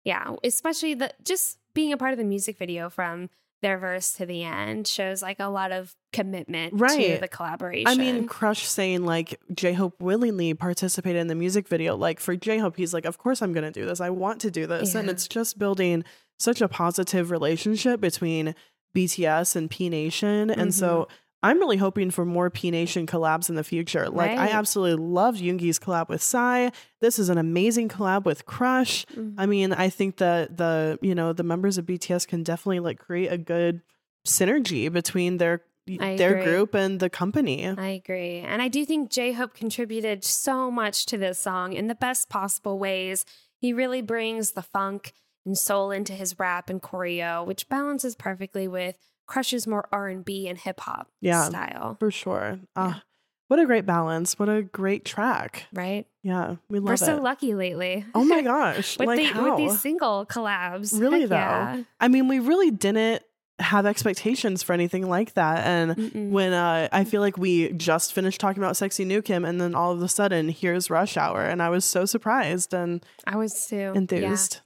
Speaker 2: Yeah. Especially the just being a part of the music video from their verse to the end shows like a lot of commitment to the collaboration.
Speaker 1: I mean, Crush saying like J Hope willingly participated in the music video. Like for J Hope, he's like, Of course I'm gonna do this. I want to do this. And it's just building such a positive relationship between BTS and P Nation. And so
Speaker 2: Mm-hmm.
Speaker 1: I'm really hoping for more P Nation collabs in the future. Like I absolutely loved Yoongi's collab with Psy. This is an amazing collab with Crush.
Speaker 2: Mhm.
Speaker 1: I mean, I think that the you know the members of BTS can definitely like create a good synergy between their
Speaker 2: I
Speaker 1: their
Speaker 2: agree.
Speaker 1: group and the company.
Speaker 2: I agree. And I do think J Hope contributed so much to this song in the best possible ways. He really brings the funk and soul into his rap and choreo, which balances perfectly with Crush's more R&B and hip hop
Speaker 1: Yeah.
Speaker 2: style,
Speaker 1: For sure. Ah, what a great balance. What a great track.
Speaker 2: right?
Speaker 1: Yeah, we love
Speaker 2: We're
Speaker 1: it.
Speaker 2: so lucky lately.
Speaker 1: oh my gosh.
Speaker 2: with,
Speaker 1: like
Speaker 2: the,
Speaker 1: how?
Speaker 2: with these single collabs.
Speaker 1: really
Speaker 2: Heck
Speaker 1: though.
Speaker 2: yeah.
Speaker 1: I mean, we really didn't have expectations for anything like that. And
Speaker 2: Mm-mm.
Speaker 1: when uh, I feel like we just finished talking about Sexy Nukim, and then all of a sudden, here's Rush Hour. And I was so surprised and
Speaker 2: I was too
Speaker 1: enthused. Yeah.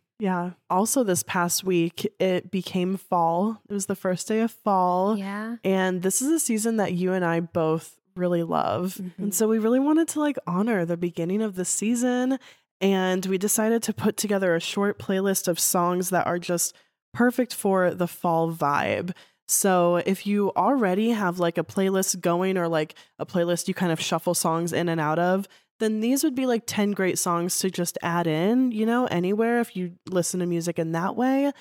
Speaker 1: Also, this past week, it became fall. It was the first day of fall.
Speaker 2: Yeah.
Speaker 1: And this is a season that you and I both really love.
Speaker 2: Mhm.
Speaker 1: And so we really wanted to like honor the beginning of the season. And we decided to put together a short playlist of songs that are just perfect for the fall vibe. So if you already have like a playlist going or like a playlist you kind of shuffle songs in and out of, then these would be like 10 great songs to just add in, you know, anywhere if you listen to music in that way.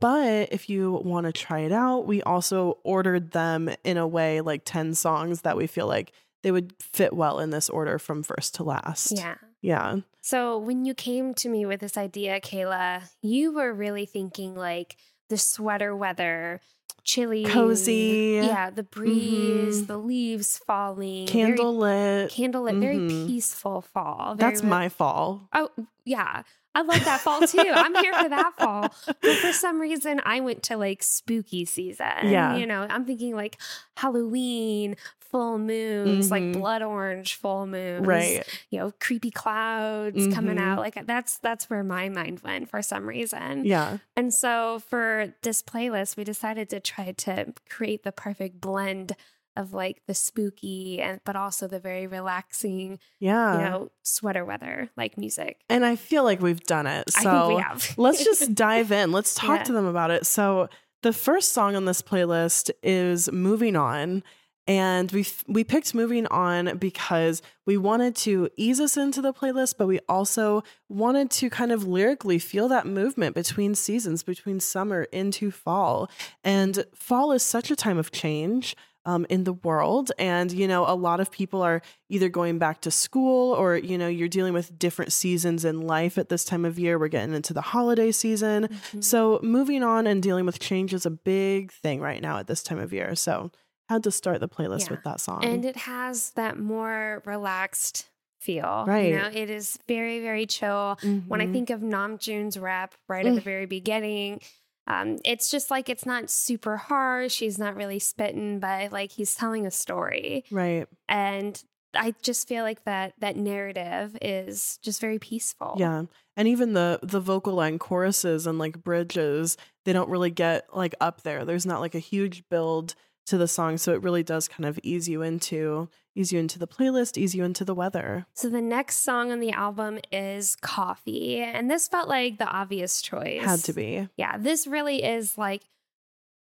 Speaker 1: But if you want to try it out, we also ordered them in a way like 10 songs that we feel like they would fit well in this order from first to last.
Speaker 2: Yeah.
Speaker 1: Yeah.
Speaker 2: So when you came to me with this idea, Kayla, you were really thinking like the sweater weather, chilly,
Speaker 1: Cozy.
Speaker 2: Yeah, the breeze,
Speaker 1: Mhm.
Speaker 2: the leaves falling, very
Speaker 1: Candlelit.
Speaker 2: candlelit, very peaceful fall. very
Speaker 1: That's my fall.
Speaker 2: Oh yeah, I love that fall too. I'm here for that fall. But for some reason, I went to like spooky season.
Speaker 1: Yeah.
Speaker 2: you know, I'm thinking like Halloween, full moons, like
Speaker 1: Mhm.
Speaker 2: blood orange full moons,
Speaker 1: Right.
Speaker 2: You know, creepy clouds coming
Speaker 1: Mhm.
Speaker 2: out. Like that's that's where my mind went for some reason.
Speaker 1: Yeah.
Speaker 2: And so for this playlist, we decided to try to create the perfect blend of like the spooky and but also the very relaxing,
Speaker 1: Yeah.
Speaker 2: you know, sweater weather like music.
Speaker 1: and I feel like we've done it. So
Speaker 2: I think we have.
Speaker 1: let's just dive in. Let's talk
Speaker 2: Yeah.
Speaker 1: to them about it. So the first song on this playlist is "Moving On," and we we picked "Moving On" because we wanted to ease us into the playlist, but we also wanted to kind of lyrically feel that movement between seasons, between summer into fall. And fall is such a time of change. Um, in the world. And, you know, a lot of people are either going back to school or, you know, you're dealing with different seasons in life at this time of year. We're getting into the holiday season.
Speaker 2: Mhm.
Speaker 1: So moving on and dealing with change is a big thing right now at this time of year. So had to start the playlist
Speaker 2: Yeah.
Speaker 1: with that song.
Speaker 2: and it has that more relaxed feel.
Speaker 1: Right.
Speaker 2: You know, it is very, very chill. When I
Speaker 1: Mhm.
Speaker 2: think of Namjoon's rap right at the
Speaker 1: Mm.
Speaker 2: very beginning, um, it's just like it's not super harsh. He's not really spitting, but like he's telling a story.
Speaker 1: right.
Speaker 2: And I just feel like that that narrative is just very peaceful.
Speaker 1: Yeah. And even the the vocal line choruses and like bridges, they don't really get like up there. There's not like a huge build to the song, so it really does kind of ease you into ease you into the playlist, ease you into the weather.
Speaker 2: So the next song on the album is Coffee. And this felt like the obvious choice.
Speaker 1: Had to be.
Speaker 2: Yeah, this really is like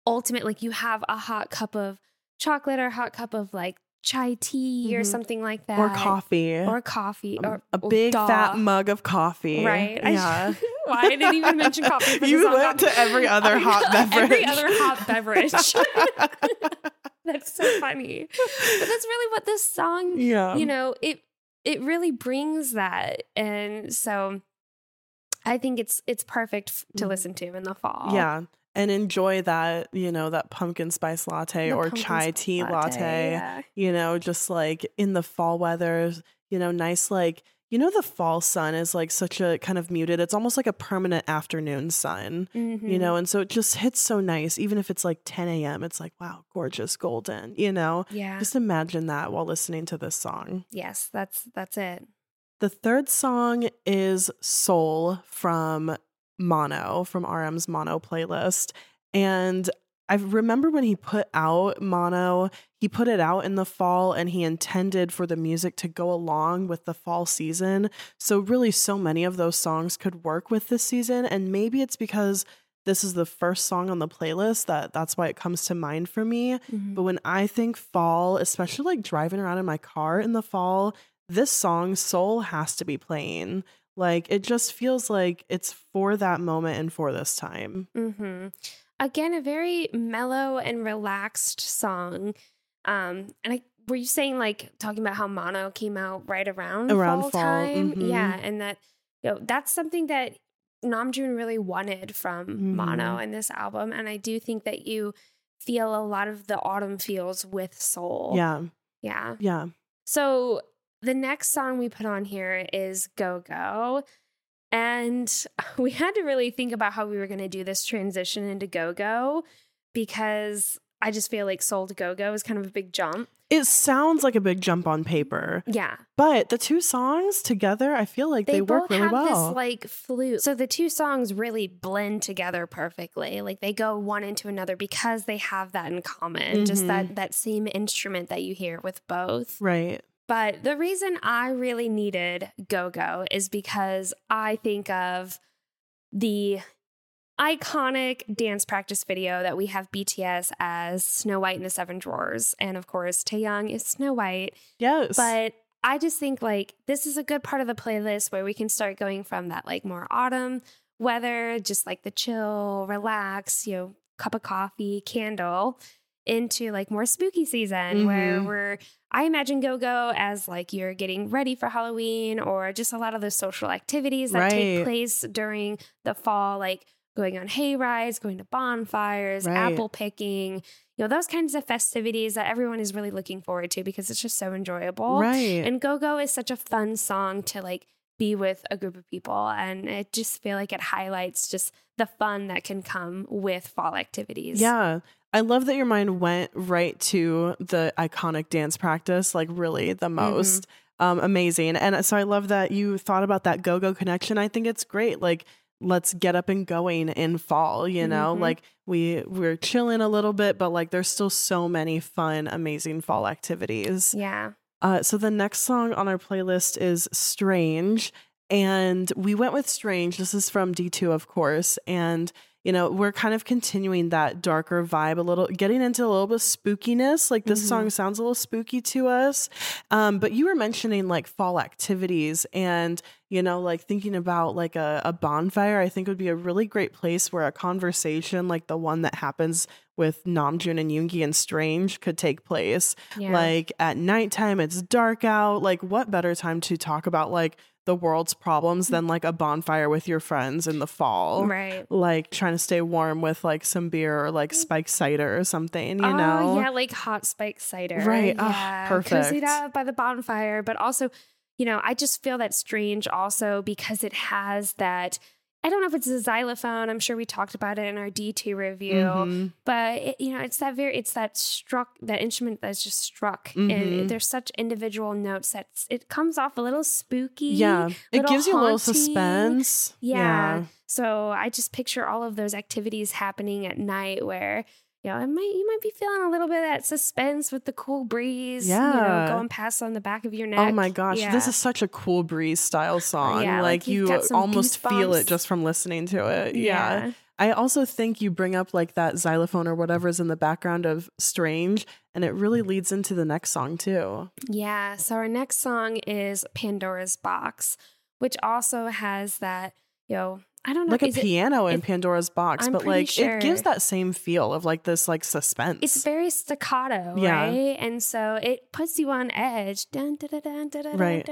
Speaker 2: ultimate like you have a hot cup of chocolate or hot cup of like chai tea or
Speaker 1: Mhm.
Speaker 2: something like that.
Speaker 1: Or coffee.
Speaker 2: Or coffee.
Speaker 1: a,
Speaker 2: or
Speaker 1: a
Speaker 2: or
Speaker 1: big fat mug of coffee.
Speaker 2: Right.
Speaker 1: Yeah.
Speaker 2: Why I didn't even mention coffee. for
Speaker 1: You went to every other hot beverage.
Speaker 2: Every other hot beverage. that's so funny. But that's really what this song,
Speaker 1: yeah.
Speaker 2: you know, it it really brings that. And so I think it's it's perfect to
Speaker 1: Mhm.
Speaker 2: listen to in the fall.
Speaker 1: Yeah. And enjoy that, you know, that pumpkin spice latte
Speaker 2: The
Speaker 1: or chai tea latte.
Speaker 2: yeah.
Speaker 1: You know, just like in the fall weather, you know, nice like you know the fall sun is like such a kind of muted. It's almost like a permanent afternoon sun. You
Speaker 2: Mhm.
Speaker 1: know, and so it just hits so nice. Even if it's like 10 a.m., it's like, wow, gorgeous, golden, you know?
Speaker 2: Yeah.
Speaker 1: Just imagine that while listening to this song.
Speaker 2: yes, that's that's it.
Speaker 1: The third song is Soul from Mono, from RM's Mono playlist. And I remember when he put out Mono, he put it out in the fall and he intended for the music to go along with the fall season. So, really, so many of those songs could work with this season. And maybe it's because this is the first song on the playlist that that's why it comes to mind for me.
Speaker 2: Mm-hmm.
Speaker 1: But when I think fall, especially like driving around in my car in the fall, this song Soul has to be playing. Like it just feels like it's for that moment and for this time.
Speaker 2: hmm Again, a very mellow and relaxed song. Um, and I were you saying like talking about how Mono came out right around
Speaker 1: Around
Speaker 2: fall,
Speaker 1: fall,
Speaker 2: time?
Speaker 1: mhm.
Speaker 2: Yeah, and that you know that's something that Namjoon really wanted from Mono
Speaker 1: Mhm.
Speaker 2: in this album, and I do think that you feel a lot of the autumn feels with Soul.
Speaker 1: Yeah.
Speaker 2: yeah.
Speaker 1: Yeah.
Speaker 2: So the next song we put on here is Go Go. And we had to really think about how we were going to do this transition into Go Go because I just feel like Soul to Go Go is kind of a big jump.
Speaker 1: It sounds like a big jump on paper,
Speaker 2: Yeah.
Speaker 1: but the two songs together, I feel like they,
Speaker 2: They,
Speaker 1: work
Speaker 2: both
Speaker 1: really
Speaker 2: have
Speaker 1: well.
Speaker 2: this like flute. So the two songs really blend together perfectly. Like they go one into another because they have that in common. Just
Speaker 1: Mhm.
Speaker 2: that that same instrument that you hear with both.
Speaker 1: right.
Speaker 2: But the reason I really needed Go Go is because I think of the iconic dance practice video that we have BTS as Snow White and the Seven Drawers. And of course, Taeyang is Snow White.
Speaker 1: Yes.
Speaker 2: But I just think like this is a good part of the playlist where we can start going from that like more autumn weather, just like the chill, relax, you know, cup of coffee, candle, into like more spooky season where
Speaker 1: Mhm.
Speaker 2: we're I imagine go go as like you're getting ready for Halloween or just a lot of the social activities that take place during the fall, like going on hay rides, going to bonfires,
Speaker 1: Right.
Speaker 2: apple picking, you know, those kinds of festivities that everyone is really looking forward to because it's just so enjoyable.
Speaker 1: right.
Speaker 2: And Go Go is such a fun song to like be with a group of people. And I just feel like it highlights just the fun that can come with fall activities.
Speaker 1: Yeah. I love that your mind went right to the iconic dance practice, like really the most um, amazing. And so I love that you thought about that go go connection. I think it's great. Like let's get up and going in fall, you know?
Speaker 2: Mhm.
Speaker 1: Like we we're chilling a little bit, but like there's still so many fun, amazing fall activities.
Speaker 2: Yeah.
Speaker 1: Uh, so the next song on our playlist is Strange. And we went with Strange. This is from D2, of course. And, you know, we're kind of continuing that darker vibe a little, getting into a little bit of spookiness. Like this
Speaker 2: Mhm.
Speaker 1: song sounds a little spooky to us. Um, but you were mentioning like fall activities and, you know, like thinking about like a, a bonfire, I think would be a really great place where a conversation like the one that happens with Namjoon and Yoongi and Strange could take place
Speaker 2: Yeah.
Speaker 1: like at nighttime it's dark out like what better time to talk about like the world's problems than like a bonfire with your friends in the fall
Speaker 2: Right.
Speaker 1: like trying to stay warm with like some beer or like spiked cider or something you
Speaker 2: oh,
Speaker 1: know
Speaker 2: yeah, like hot spike cider.
Speaker 1: Right. Ah,
Speaker 2: Yeah.
Speaker 1: perfect.
Speaker 2: Cozied up by the bonfire, but also, you know, I just feel that strange also because it has that. I don't know if it's a xylophone. I'm sure we talked about it in our D2 review,
Speaker 1: Mhm.
Speaker 2: but it, you know, it's that very, it's that struck, that instrument that's just struck,
Speaker 1: Mhm.
Speaker 2: and there's such individual notes that it comes off a little spooky.
Speaker 1: yeah it gives you a little suspense
Speaker 2: Yeah. So I just picture all of those activities happening at night where, you know, it might you might be feeling a little bit of that suspense with the cool breeze, you know,
Speaker 1: Yeah.
Speaker 2: going past on the back of your oh neck.
Speaker 1: Oh my gosh, this is such a cool breeze style oh, song.
Speaker 2: Yeah,
Speaker 1: like,
Speaker 2: like
Speaker 1: you almost feel it just from listening to it. Yeah.
Speaker 2: Yeah.
Speaker 1: I also think you bring up like that xylophone or whatever is in the background of Strange, and it really leads into the next song too.
Speaker 2: Yeah. So our next song is Pandora's Box, which also has that, you know, I don't know.
Speaker 1: Like a
Speaker 2: is it-
Speaker 1: piano in
Speaker 2: it-
Speaker 1: Pandora's box,
Speaker 2: I'm
Speaker 1: but like it gives that same feel of like this like suspense.
Speaker 2: It's very staccato,
Speaker 1: Yeah.
Speaker 2: right? And so it puts you on edge. Dun, dun,
Speaker 1: Right.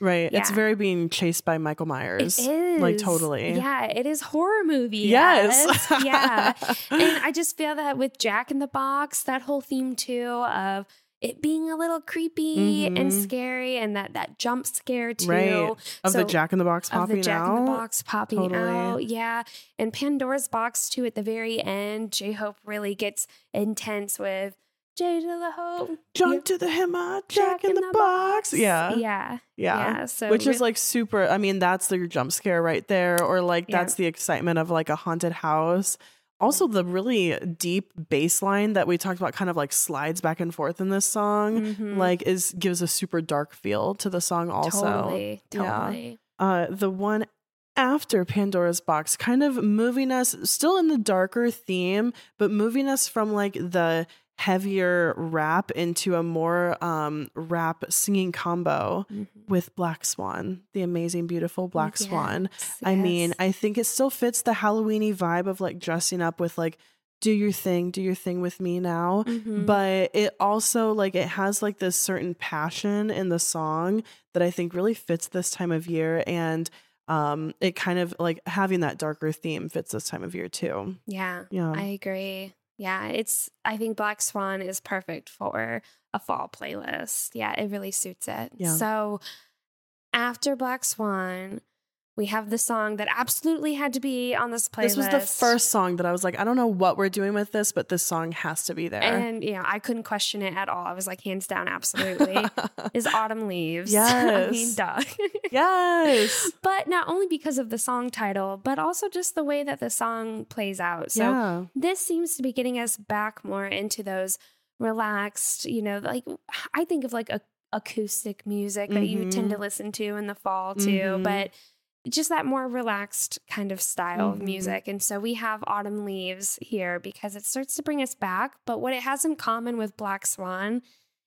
Speaker 1: right. It's very being chased by Michael Myers.
Speaker 2: It is.
Speaker 1: Like totally.
Speaker 2: Yeah, it is horror movie.
Speaker 1: Yes.
Speaker 2: yeah. And I just feel that with Jack in the Box, that whole theme too of it being a little creepy and
Speaker 1: Mhm.
Speaker 2: scary and that that jump scare too.
Speaker 1: Right. Of the Jack in the Box
Speaker 2: of
Speaker 1: popping
Speaker 2: the Jack
Speaker 1: out.
Speaker 2: in the Box popping
Speaker 1: Totally.
Speaker 2: out. Yeah. And Pandora's Box too at the very end. J Hope really gets intense with J to the Hope.
Speaker 1: Jump
Speaker 2: yeah,
Speaker 1: to the hammer, Jack, in, the, box. Yeah.
Speaker 2: Yeah.
Speaker 1: Yeah.
Speaker 2: Yeah. So
Speaker 1: Which is like super. I mean, that's the jump scare right there, or like
Speaker 2: Yeah.
Speaker 1: that's the excitement of like a haunted house. Also, the really deep bass line that we talked about kind of like slides back and forth in this song,
Speaker 2: Mhm.
Speaker 1: like is gives a super dark feel to the song also.
Speaker 2: Totally.
Speaker 1: Yeah.
Speaker 2: Totally.
Speaker 1: Uh the one after Pandora's box kind of moving us still in the darker theme, but moving us from like the heavier rap into a more um rap singing combo
Speaker 2: Mhm.
Speaker 1: with Black Swan, the amazing, beautiful Black Swan.
Speaker 2: Yes,
Speaker 1: I mean. I think it still fits the Halloweeny vibe of like dressing up with like, do your thing, do your thing with me now.
Speaker 2: Mhm.
Speaker 1: But it also like it has like this certain passion in the song that I think really fits this time of year and um it kind of like having that darker theme fits this time of year too.
Speaker 2: Yeah,
Speaker 1: Yeah.
Speaker 2: I agree. Yeah, it's I think Black Swan is perfect for a fall playlist. Yeah, it really suits it.
Speaker 1: Yeah.
Speaker 2: So after Black Swan, we have the song that absolutely had to be on this playlist.
Speaker 1: This was the first song that I was like, I don't know what we're doing with this, but this song has to be there.
Speaker 2: and yeah, I couldn't question it at all. I was like, hands down, absolutely. is Autumn Leaves. I mean,
Speaker 1: Yes.
Speaker 2: duh.
Speaker 1: yes.
Speaker 2: but not only because of the song title, but also just the way that the song plays out. So
Speaker 1: yeah.
Speaker 2: this seems to be getting us back more into those relaxed, you know, like I think of like a acoustic music that you tend to listen to in the fall too,
Speaker 1: Mhm.
Speaker 2: but just that more relaxed kind of style of
Speaker 1: Mhm.
Speaker 2: music. And so we have Autumn Leaves here because it starts to bring us back. But what it has in common with Black Swan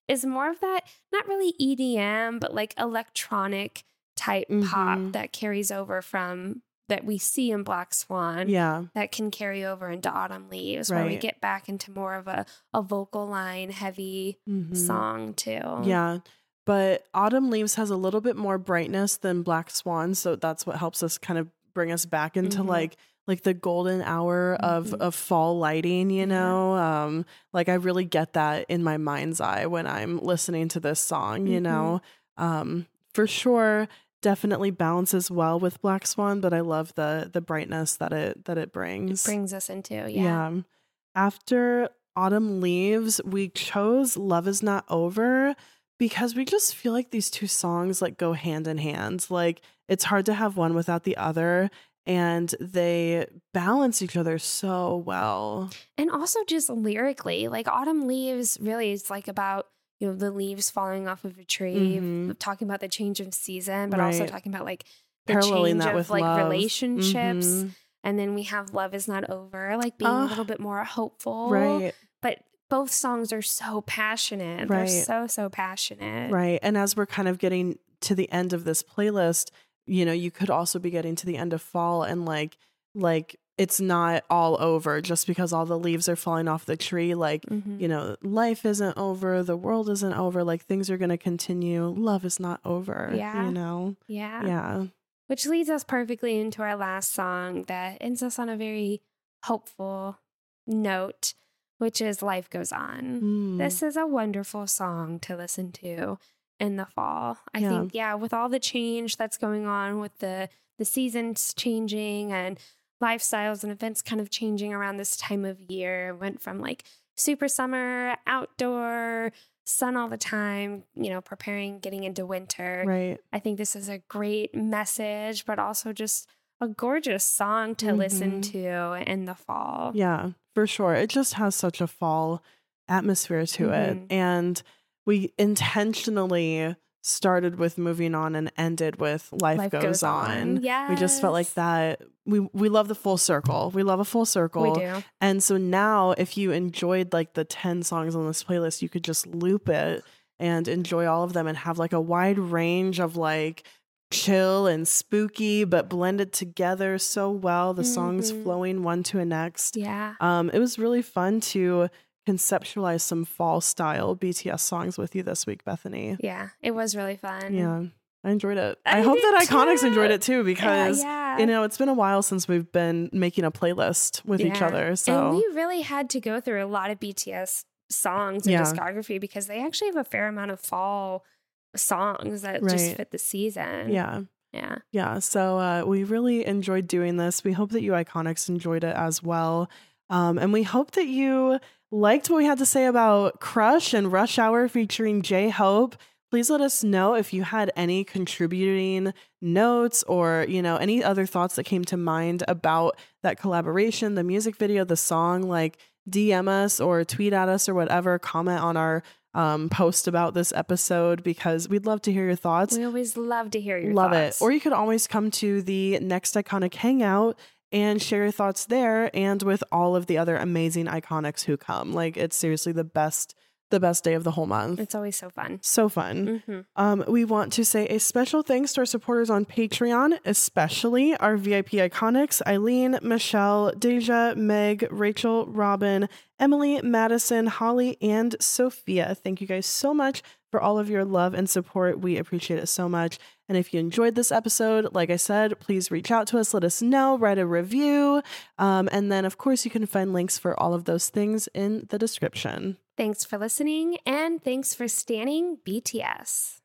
Speaker 2: is more of that, not really EDM, but like electronic type pop
Speaker 1: Mhm.
Speaker 2: that carries over from that we see in Black Swan
Speaker 1: Yeah.
Speaker 2: that can carry over into Autumn Leaves, where we get back into more of a, a vocal line heavy
Speaker 1: Mhm.
Speaker 2: song too.
Speaker 1: Yeah. But Autumn Leaves has a little bit more brightness than Black Swan, so that's what helps us kind of bring us back into
Speaker 2: Mhm.
Speaker 1: like like the golden hour of
Speaker 2: Mhm.
Speaker 1: of fall lighting, you
Speaker 2: Yeah.
Speaker 1: know? Um like I really get that in my mind's eye when I'm listening to this song, you
Speaker 2: Mhm.
Speaker 1: know? Um for sure definitely balances well with Black Swan, but I love the the brightness that it that it brings.
Speaker 2: brings us into yeah.
Speaker 1: Yeah. After Autumn Leaves, we chose Love Is Not Over because we just feel like these two songs like go hand in hand. Like it's hard to have one without the other. and they balance each other so well.
Speaker 2: And also just lyrically, like Autumn Leaves really is like about, you know, the leaves falling off of a tree,
Speaker 1: Mhm.
Speaker 2: talking about the change of season, but also talking about like the
Speaker 1: Paralleling
Speaker 2: change of like
Speaker 1: love.
Speaker 2: relationships.
Speaker 1: Mhm.
Speaker 2: And then we have Love is Not Over, like being a
Speaker 1: Ah,
Speaker 2: little bit more hopeful.
Speaker 1: Right.
Speaker 2: But both songs are so passionate.
Speaker 1: Right.
Speaker 2: They're so, so passionate.
Speaker 1: Right. And as we're kind of getting to the end of this playlist, you know, you could also be getting to the end of fall and like like it's not all over just because all the leaves are falling off the tree like
Speaker 2: Mhm.
Speaker 1: you know, life isn't over, the world isn't over, like things are going to continue. Love is not over,
Speaker 2: Yeah.
Speaker 1: you know.
Speaker 2: Yeah.
Speaker 1: Yeah.
Speaker 2: Which leads us perfectly into our last song that ends us on a very hopeful note, which is Life Goes On.
Speaker 1: Mm.
Speaker 2: This is a wonderful song to listen to in the fall. I
Speaker 1: Yeah.
Speaker 2: think, yeah, with all the change that's going on with the the seasons changing and lifestyles and events kind of changing around this time of year. It went from like super summer, outdoor, sun all the time, you know, preparing, getting into winter.
Speaker 1: Right.
Speaker 2: I think this is a great message, but also just a gorgeous song to listen
Speaker 1: Mhm.
Speaker 2: to in the fall.
Speaker 1: Yeah, for sure. It just has such a fall atmosphere to it.
Speaker 2: Mhm.
Speaker 1: And we intentionally started with moving on and ended with life,
Speaker 2: Life
Speaker 1: goes,
Speaker 2: Goes
Speaker 1: on.
Speaker 2: On.
Speaker 1: We just felt like that. We we love the full circle. We love a full circle.
Speaker 2: We do.
Speaker 1: And so now if you enjoyed like the 10 songs on this playlist, you could just loop it and enjoy all of them and have like a wide range of like chill and spooky but blended together so well the songs
Speaker 2: Mhm.
Speaker 1: flowing one to a next
Speaker 2: Yeah.
Speaker 1: um, it was really fun to conceptualize some fall style BTS songs with you this week, Bethany.
Speaker 2: Yeah. It was really fun.
Speaker 1: Yeah, I enjoyed it.
Speaker 2: I
Speaker 1: I, hope that Iconics
Speaker 2: too.
Speaker 1: enjoyed it too because
Speaker 2: yeah.
Speaker 1: you know it's been a while since we've been making a playlist with each other. So
Speaker 2: And we really had to go through a lot of BTS songs and
Speaker 1: Yeah.
Speaker 2: discography because they actually have a fair amount of fall songs that just fit the season.
Speaker 1: yeah.
Speaker 2: Yeah.
Speaker 1: Yeah, so uh, we really enjoyed doing this. We hope that you Iconics enjoyed it as well. Um, and we hope that you liked what we had to say about Crush and Rush Hour featuring J Hope. Please let us know if you had any contributing notes or, you know, any other thoughts that came to mind about that collaboration, the music video, the song. Like, DM us or tweet at us or whatever, comment on our um, post about this episode because we'd love to hear your thoughts.
Speaker 2: We always love to hear your
Speaker 1: Love
Speaker 2: thoughts.
Speaker 1: it. Or you could always come to the next iconic hangout and share your thoughts there and with all of the other amazing iconics who come. Like it's seriously the best the best day of the whole month.
Speaker 2: it's always so fun.
Speaker 1: so fun.
Speaker 2: hmm
Speaker 1: Um, we want to say a special thanks to our supporters on Patreon, especially our VIP iconics Eileen, Michelle, Deja, Meg, Rachel, Robin, Emily, Madison, Holly, and Sophia. Thank you guys so much for all of your love and support. We appreciate it so much. And if you enjoyed this episode, like I said, please reach out to us, let us know, write a review. Um, and then, of course, you can find links for all of those things in the description.
Speaker 2: Thanks for listening and thanks for standing BTS.